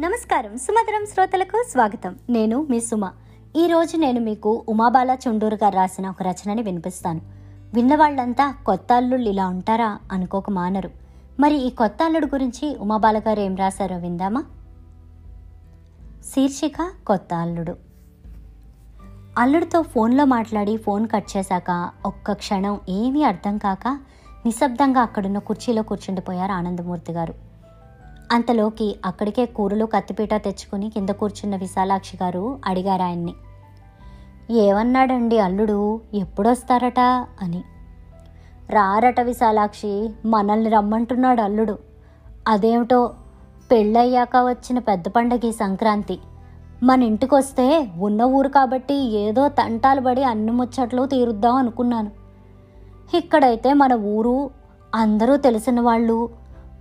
నమస్కారం. సుమధురం శ్రోతలకు స్వాగతం. నేను మీ సుమ. ఈ రోజు నేను మీకు ఉమాబాల చుండూరు గారు రాసిన ఒక రచనని వినిపిస్తాను. విన్నవాళ్ళంతా కొత్త అల్లుళ్ళు ఇలా ఉంటారా అనుకోక మానరు. మరి ఈ కొత్త అల్లుడు గురించి ఉమాబాల గారు ఏం రాశారో విందామా? శీర్షిక కొత్త అల్లుడు. అల్లుడితో ఫోన్లో మాట్లాడి ఫోన్ కట్ చేశాక ఒక్క క్షణం ఏమీ అర్థం కాక నిశ్శబ్దంగా అక్కడున్న కుర్చీలో కూర్చుండిపోయారు ఆనందమూర్తి గారు. అంతలోకి అక్కడికే కూరలు కత్తిపీట తెచ్చుకుని కింద కూర్చున్న విశాలాక్షి గారు అడిగారు ఆయన్ని. ఏమన్నాడండి అల్లుడు? ఎప్పుడొస్తారట? అని. రారట విశాలాక్షి మనల్ని రమ్మంటున్నాడు అల్లుడు. అదేమిటో? పెళ్ళయ్యాక వచ్చిన పెద్ద పండగ సంక్రాంతి. మన ఇంటికొస్తే ఉన్న ఊరు కాబట్టి ఏదో తంటాలు పడి అన్ని ముచ్చట్లు తీరుద్దాం అనుకున్నాను. ఇక్కడైతే మన ఊరు అందరూ తెలిసిన వాళ్ళు.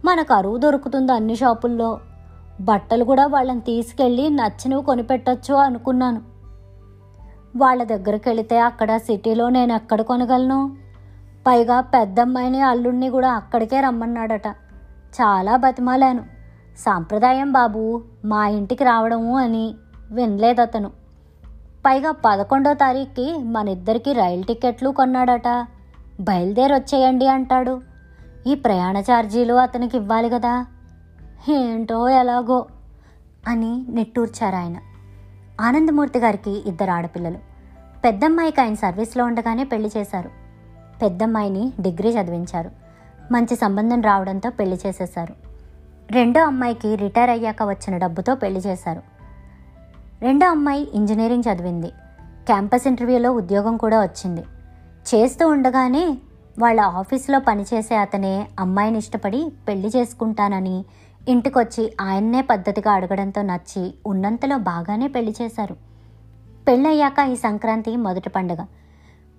మనకు అరువు దొరుకుతుంది అన్ని షాపుల్లో. బట్టలు కూడా వాళ్ళని తీసుకెళ్ళి నచ్చినవి కొనిపెట్టొచ్చు అనుకున్నాను. వాళ్ళ దగ్గరికి వెళితే అక్కడ సిటీలో నేను ఎక్కడ కొనగలను? పైగా పెద్దమ్మాయిని అల్లుడిని కూడా అక్కడికే రమ్మన్నాడట. చాలా బతిమాలాను. సాంప్రదాయం బాబు మా ఇంటికి రావడము అని వినలేదు అతను పైగా పదకొండో తారీఖుకి మన ఇద్దరికి రైలు టికెట్లు కొన్నాడట. బయలుదేరొచ్చేయండి అంటాడు. ఈ ప్రయాణ ఛార్జీలు అతనికి ఇవ్వాలి కదా. ఏంటో ఎలాగో అని నిట్టూర్చారు ఆయన. ఆనందమూర్తి గారికి ఇద్దరు ఆడపిల్లలు. పెద్దమ్మాయికి ఆయన సర్వీస్లో ఉండగానే పెళ్ళి చేశారు. పెద్దమ్మాయిని డిగ్రీ చదివించారు. మంచి సంబంధం రావడంతో పెళ్ళి చేసేశారు. రెండో అమ్మాయికి రిటైర్ అయ్యాక వచ్చిన డబ్బుతో పెళ్ళి చేశారు. రెండో అమ్మాయి ఇంజనీరింగ్ చదివింది. క్యాంపస్ ఇంటర్వ్యూలో ఉద్యోగం కూడా వచ్చింది. చేస్తూ ఉండగానే వాళ్ళ ఆఫీస్లో పనిచేసే అతనే అమ్మాయిని ఇష్టపడి పెళ్ళి చేసుకుంటానని ఇంటికొచ్చి ఆయన్నే పద్ధతిగా అడగడంతో నచ్చి ఉన్నంతలో బాగానే పెళ్ళి చేశారు. పెళ్ళయ్యాక ఈ సంక్రాంతి మొదటి పండుగ.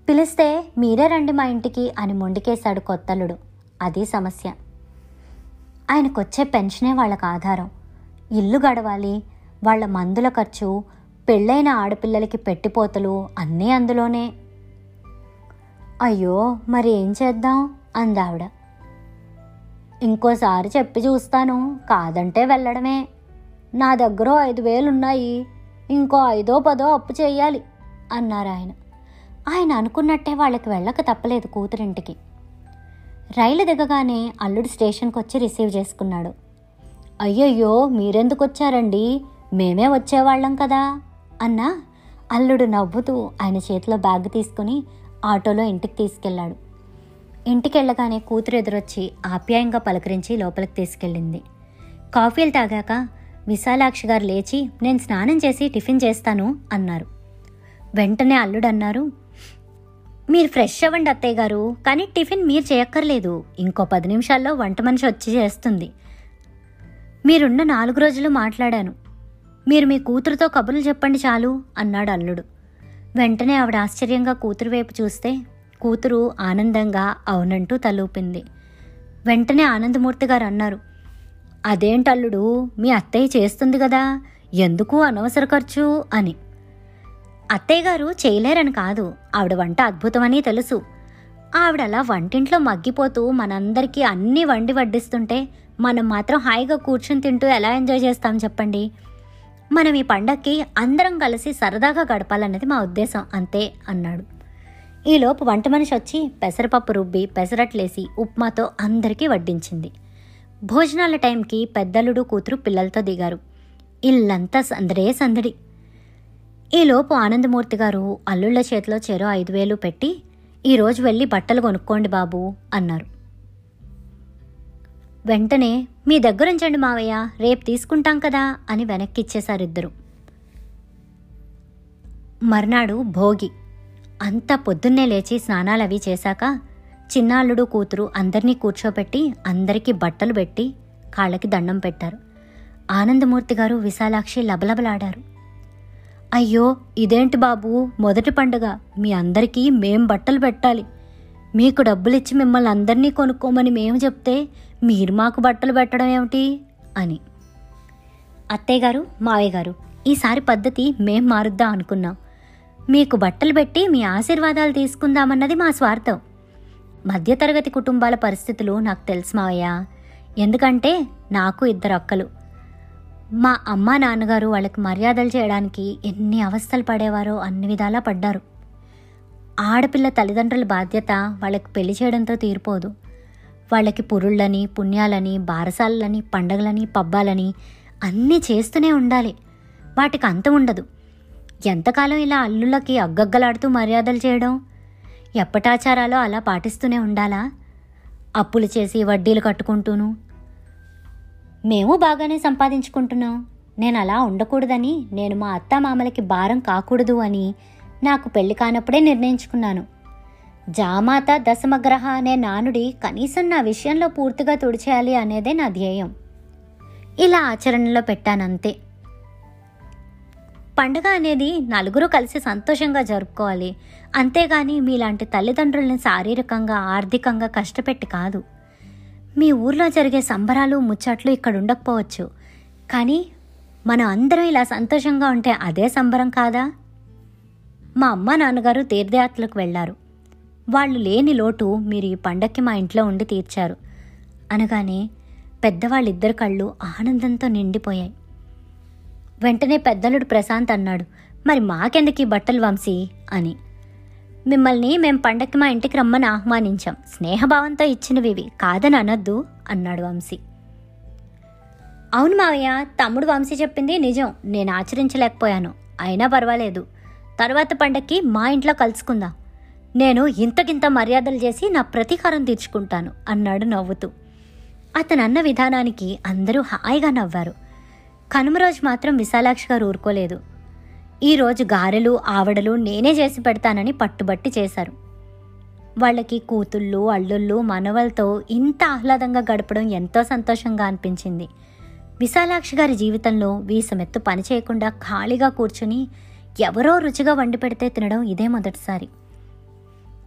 పిలిస్తే మీరే రండి మా ఇంటికి అని మొండికేశాడు కొత్తలుడు అది సమస్య. ఆయనకొచ్చే పెన్షనే వాళ్ళకి ఆధారం. ఇల్లు గడవాలి వాళ్ళ మందుల ఖర్చు పెళ్ళైన ఆడపిల్లలకి పెట్టిపోతలు అన్నీ అందులోనే. అయ్యో మరి ఏం చేద్దాం? అందావిడ. ఇంకోసారి చెప్పి చూస్తాను కాదంటే వెళ్ళడమే. నా దగ్గర ఐదు వేలు ఉన్నాయి ఇంకో ఐదో పదో అప్పు చేయాలి అన్నారు ఆయన. ఆయన అనుకున్నట్టే వాళ్ళకి వెళ్ళక తప్పలేదు కూతురింటికి. రైలు దిగగానే అల్లుడు స్టేషన్కి వచ్చి రిసీవ్ చేసుకున్నాడు. అయ్యయ్యో మీరెందుకు వచ్చారండి మేమే వచ్చేవాళ్ళం కదా అన్నా. అల్లుడు నవ్వుతూ ఆయన చేతిలో బ్యాగ్ తీసుకుని ఆటోలో ఇంటికి తీసుకెళ్ళాడు. ఇంటికి వెళ్ళగానే కూతురు ఎదురొచ్చి ఆప్యాయంగా పలకరించి లోపలికి తీసుకెళ్ళింది. కాఫీలు తాగాక విశాలాక్షి గారు లేచి నేను స్నానం చేసి టిఫిన్ చేస్తాను అన్నారు. వెంటనే అల్లుడు అన్నారు మీరు ఫ్రెష్ అవ్వండి అత్తయ్య గారు కానీ టిఫిన్ మీరు చేయక్కర్లేదు. ఇంకో పది నిమిషాల్లో వంట మనిషి వచ్చి చేస్తుంది. మీరున్న నాలుగు రోజులు మాట్లాడాను. మీరు మీ కూతురుతో కబుర్లు చెప్పండి చాలు అన్నాడు అల్లుడు. వెంటనే ఆవిడ ఆశ్చర్యంగా కూతురు వైపు చూస్తే కూతురు ఆనందంగా అవునంటూ తలూపింది. వెంటనే ఆనందమూర్తి గారు అన్నారు అదేంటల్లుడు మీ అత్తయ్య చేస్తుంది కదా ఎందుకు అనవసర ఖర్చు? అని. అత్తయ్య గారు చేయలేరని కాదు ఆవిడ వంట అద్భుతమని తెలుసు. ఆవిడ అలా వంటింట్లో మగ్గిపోతూ మనందరికీ అన్నీ వండి వడ్డిస్తుంటే మనం మాత్రం హాయిగా కూర్చుని తింటూ ఎలా ఎంజాయ్ చేస్తాం చెప్పండి? మనం ఈ పండక్కి అందరం కలిసి సరదాగా గడపాలన్నది మా ఉద్దేశం. అంతే అన్నాడు. ఈలోపు వంట మనిషి వచ్చి పెసరపప్పు రుబ్బి పెసరట్లేసి ఉప్మాతో అందరికీ వడ్డించింది. భోజనాల టైంకి పెద్దలుడు కూతురు పిల్లలతో దిగారు. ఇల్లంతా సందడే. సందడి ఈలోపు ఆనందమూర్తి గారు అల్లుళ్ళ చేతిలో చెరో ఐదు వేలు పెట్టి ఈరోజు వెళ్ళి బట్టలు కొనుక్కోండి బాబు అన్నారు. వెంటనే మీ దగ్గరుంచండి మావయ్య రేపు తీసుకుంటాం కదా అని వెనక్కిచ్చేశారు ఇద్దరు మర్నాడు భోగి. అంతా పొద్దున్నే లేచి స్నానాలు అవి చేశాక చిన్నాళ్ళుడు కూతురు అందరినీ కూర్చోబెట్టి అందరికీ బట్టలు పెట్టి కాళ్ళకి దండం పెట్టారు. ఆనందమూర్తి గారు విశాలాక్షి లబలబలాడారు. అయ్యో ఇదేంటి బాబు? మొదటి పండుగ. మీ అందరికీ మేం బట్టలు పెట్టాలి. మీకు డబ్బులిచ్చి మిమ్మల్ని అందరినీ కొనుక్కోమని మేము చెప్తే మీరు మాకు బట్టలు పెట్టడం ఏమిటి? అని. అత్తయ్య గారు మావయ్య గారు ఈసారి పద్ధతి మేం మారుద్దాం అనుకున్నాం. మీకు బట్టలు పెట్టి మీ ఆశీర్వాదాలు తీసుకుందామన్నది మా స్వార్థం. మధ్యతరగతి కుటుంబాల పరిస్థితులు నాకు తెలుసు మావయ్య. ఎందుకంటే నాకు ఇద్దరు అక్కలు మా అమ్మ నాన్నగారు వాళ్ళకి మర్యాదలు చేయడానికి ఎన్ని అవస్థలు పడేవారో అన్ని విధాలా పడ్డారు. ఆడపిల్ల తల్లిదండ్రుల బాధ్యత వాళ్ళకి పెళ్ళి చేయడంతో తీరిపోదు. వాళ్ళకి పురుళ్ళని పుణ్యాలని బారసాలని పండగలని పబ్బాలని అన్నీ చేస్తూనే ఉండాలి. వాటికి అంత ఉండదు. ఎంతకాలం ఇలా అల్లుళ్ళకి అగ్గగ్గలాడుతూ మర్యాదలు చేయడం? ఎప్పటాచారాలు అలా పాటిస్తూనే ఉండాలా? అప్పులు చేసి వడ్డీలు కట్టుకుంటూను? మేము బాగానే సంపాదించుకుంటున్నాం. నేను అలా ఉండకూడదని నేను మా అత్త మామలకి భారం కాకూడదు అని నాకు పెళ్ళి కానప్పుడే నిర్ణయించుకున్నాను. జామాత దశమగ్రహ అనే నానుడి కనీసం నా విషయంలో పూర్తిగా తుడిచేయాలి అనేదే నా ధ్యేయం. ఇలా ఆచరణలో పెట్టానంతే. పండుగ అనేది నలుగురు కలిసి సంతోషంగా జరుపుకోవాలి. అంతేగాని మీలాంటి తల్లిదండ్రుల్ని శారీరకంగా ఆర్థికంగా కష్టపెట్టి కాదు. మీ ఊర్లో జరిగే సంబరాలు ముచ్చట్లు ఇక్కడ ఉండకపోవచ్చు. కానీ మనం అందరం ఇలా సంతోషంగా ఉంటే అదే సంబరం కాదా? మా అమ్మ నాన్నగారు తీర్థయాత్రలకు వెళ్ళారు వాళ్ళు లేని లోటు మీరు ఈ పండక్కి మా ఇంట్లో ఉండి తీర్చారు. అనగానే పెద్దవాళ్ళిద్దరు కళ్ళు ఆనందంతో నిండిపోయాయి. వెంటనే పెద్దలుడు ప్రశాంత్ అన్నాడు మరి మాకెందుకు ఈ బట్టలు వంశీ? అని. మిమ్మల్ని మేం పండక్కి మా ఇంటికి రమ్మని ఆహ్వానించాం. స్నేహభావంతో ఇచ్చినవి ఇవి. కాదని అనొద్దు అన్నాడు వంశీ. అవును మావయ్య తమ్ముడు వంశీ చెప్పింది నిజం. నేను ఆచరించలేకపోయాను. అయినా పర్వాలేదు. తర్వాత పండక్కి మా ఇంట్లో కలుసుకుందాం. నేను ఇంతకింత మర్యాదలు చేసి నా ప్రతీకారం తీర్చుకుంటాను అన్నాడు నవ్వుతూ. అతను అన్న విధానానికి అందరూ హాయిగా నవ్వారు. కనుమ రోజు మాత్రం విశాలాక్షి గారు ఊరుకోలేదు. ఈరోజు గారెలు ఆవడలు నేనే చేసి పెడతానని పట్టుబట్టి చేశారు. వాళ్ళకి కూతుళ్ళు అల్లుళ్ళు మనవలతో ఇంత ఆహ్లాదంగా గడపడం ఎంతో సంతోషంగా అనిపించింది. విశాలాక్షి గారి జీవితంలో వీసమెత్తు పని చేయకుండా ఖాళీగా కూర్చుని ఎవరో రుచిగా వండి పెడితే తినడం ఇదే మొదటిసారి.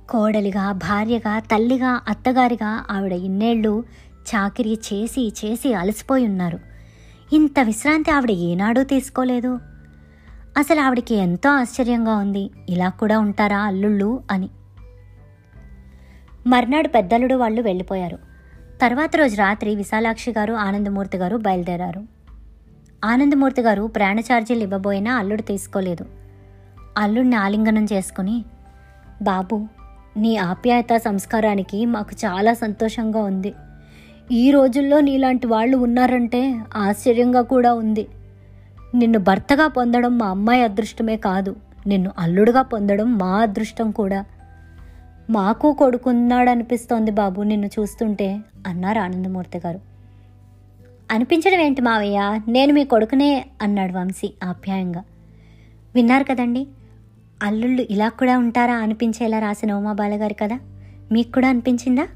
కోడలిగా భార్యగా తల్లిగా అత్తగారిగా ఆవిడ ఇన్నేళ్ళు చాకిరీ చేసి చేసి అలసిపోయి ఉన్నారు. ఇంత విశ్రాంతి ఆవిడ ఏనాడూ తీసుకోలేదు. అసలు ఆవిడకి ఎంతో ఆశ్చర్యంగా ఉంది. ఇలా కూడా ఉంటారా అల్లుళ్ళు అని. మర్నాడు పెద్దలుడు వాళ్ళు వెళ్ళిపోయారు. తర్వాత రోజు రాత్రి విశాలాక్షి గారు ఆనందమూర్తి గారు బయలుదేరారు. ఆనందమూర్తి గారు ప్రయాణ ఛార్జీలు ఇవ్వబోయినా అల్లుడు తీసుకోలేదు. అల్లుడిని ఆలింగనం చేసుకుని బాబు నీ ఆప్యాయత సంస్కారానికి మాకు చాలా సంతోషంగా ఉంది. ఈ రోజుల్లో నీలాంటి వాళ్ళు ఉన్నారంటే ఆశ్చర్యంగా కూడా ఉంది. నిన్ను భర్తగా పొందడం మా అమ్మాయి అదృష్టమే కాదు నిన్ను అల్లుడుగా పొందడం మా అదృష్టం కూడా. మాకు కొడుకున్నాడనిపిస్తోంది బాబు నిన్ను చూస్తుంటే అన్నారు ఆనందమూర్తి గారు. అనిపించడం ఏంటి మావయ్య? నేను మీ కొడుకునే అన్నాడు వంశీ ఆప్యాయంగా. విన్నారు కదండి? అల్లుళ్ళు ఇలా కూడా ఉంటారా అనిపించేలా రాసిన ఉమాబాల గారు కదా? మీకు కూడా అనిపించిందా?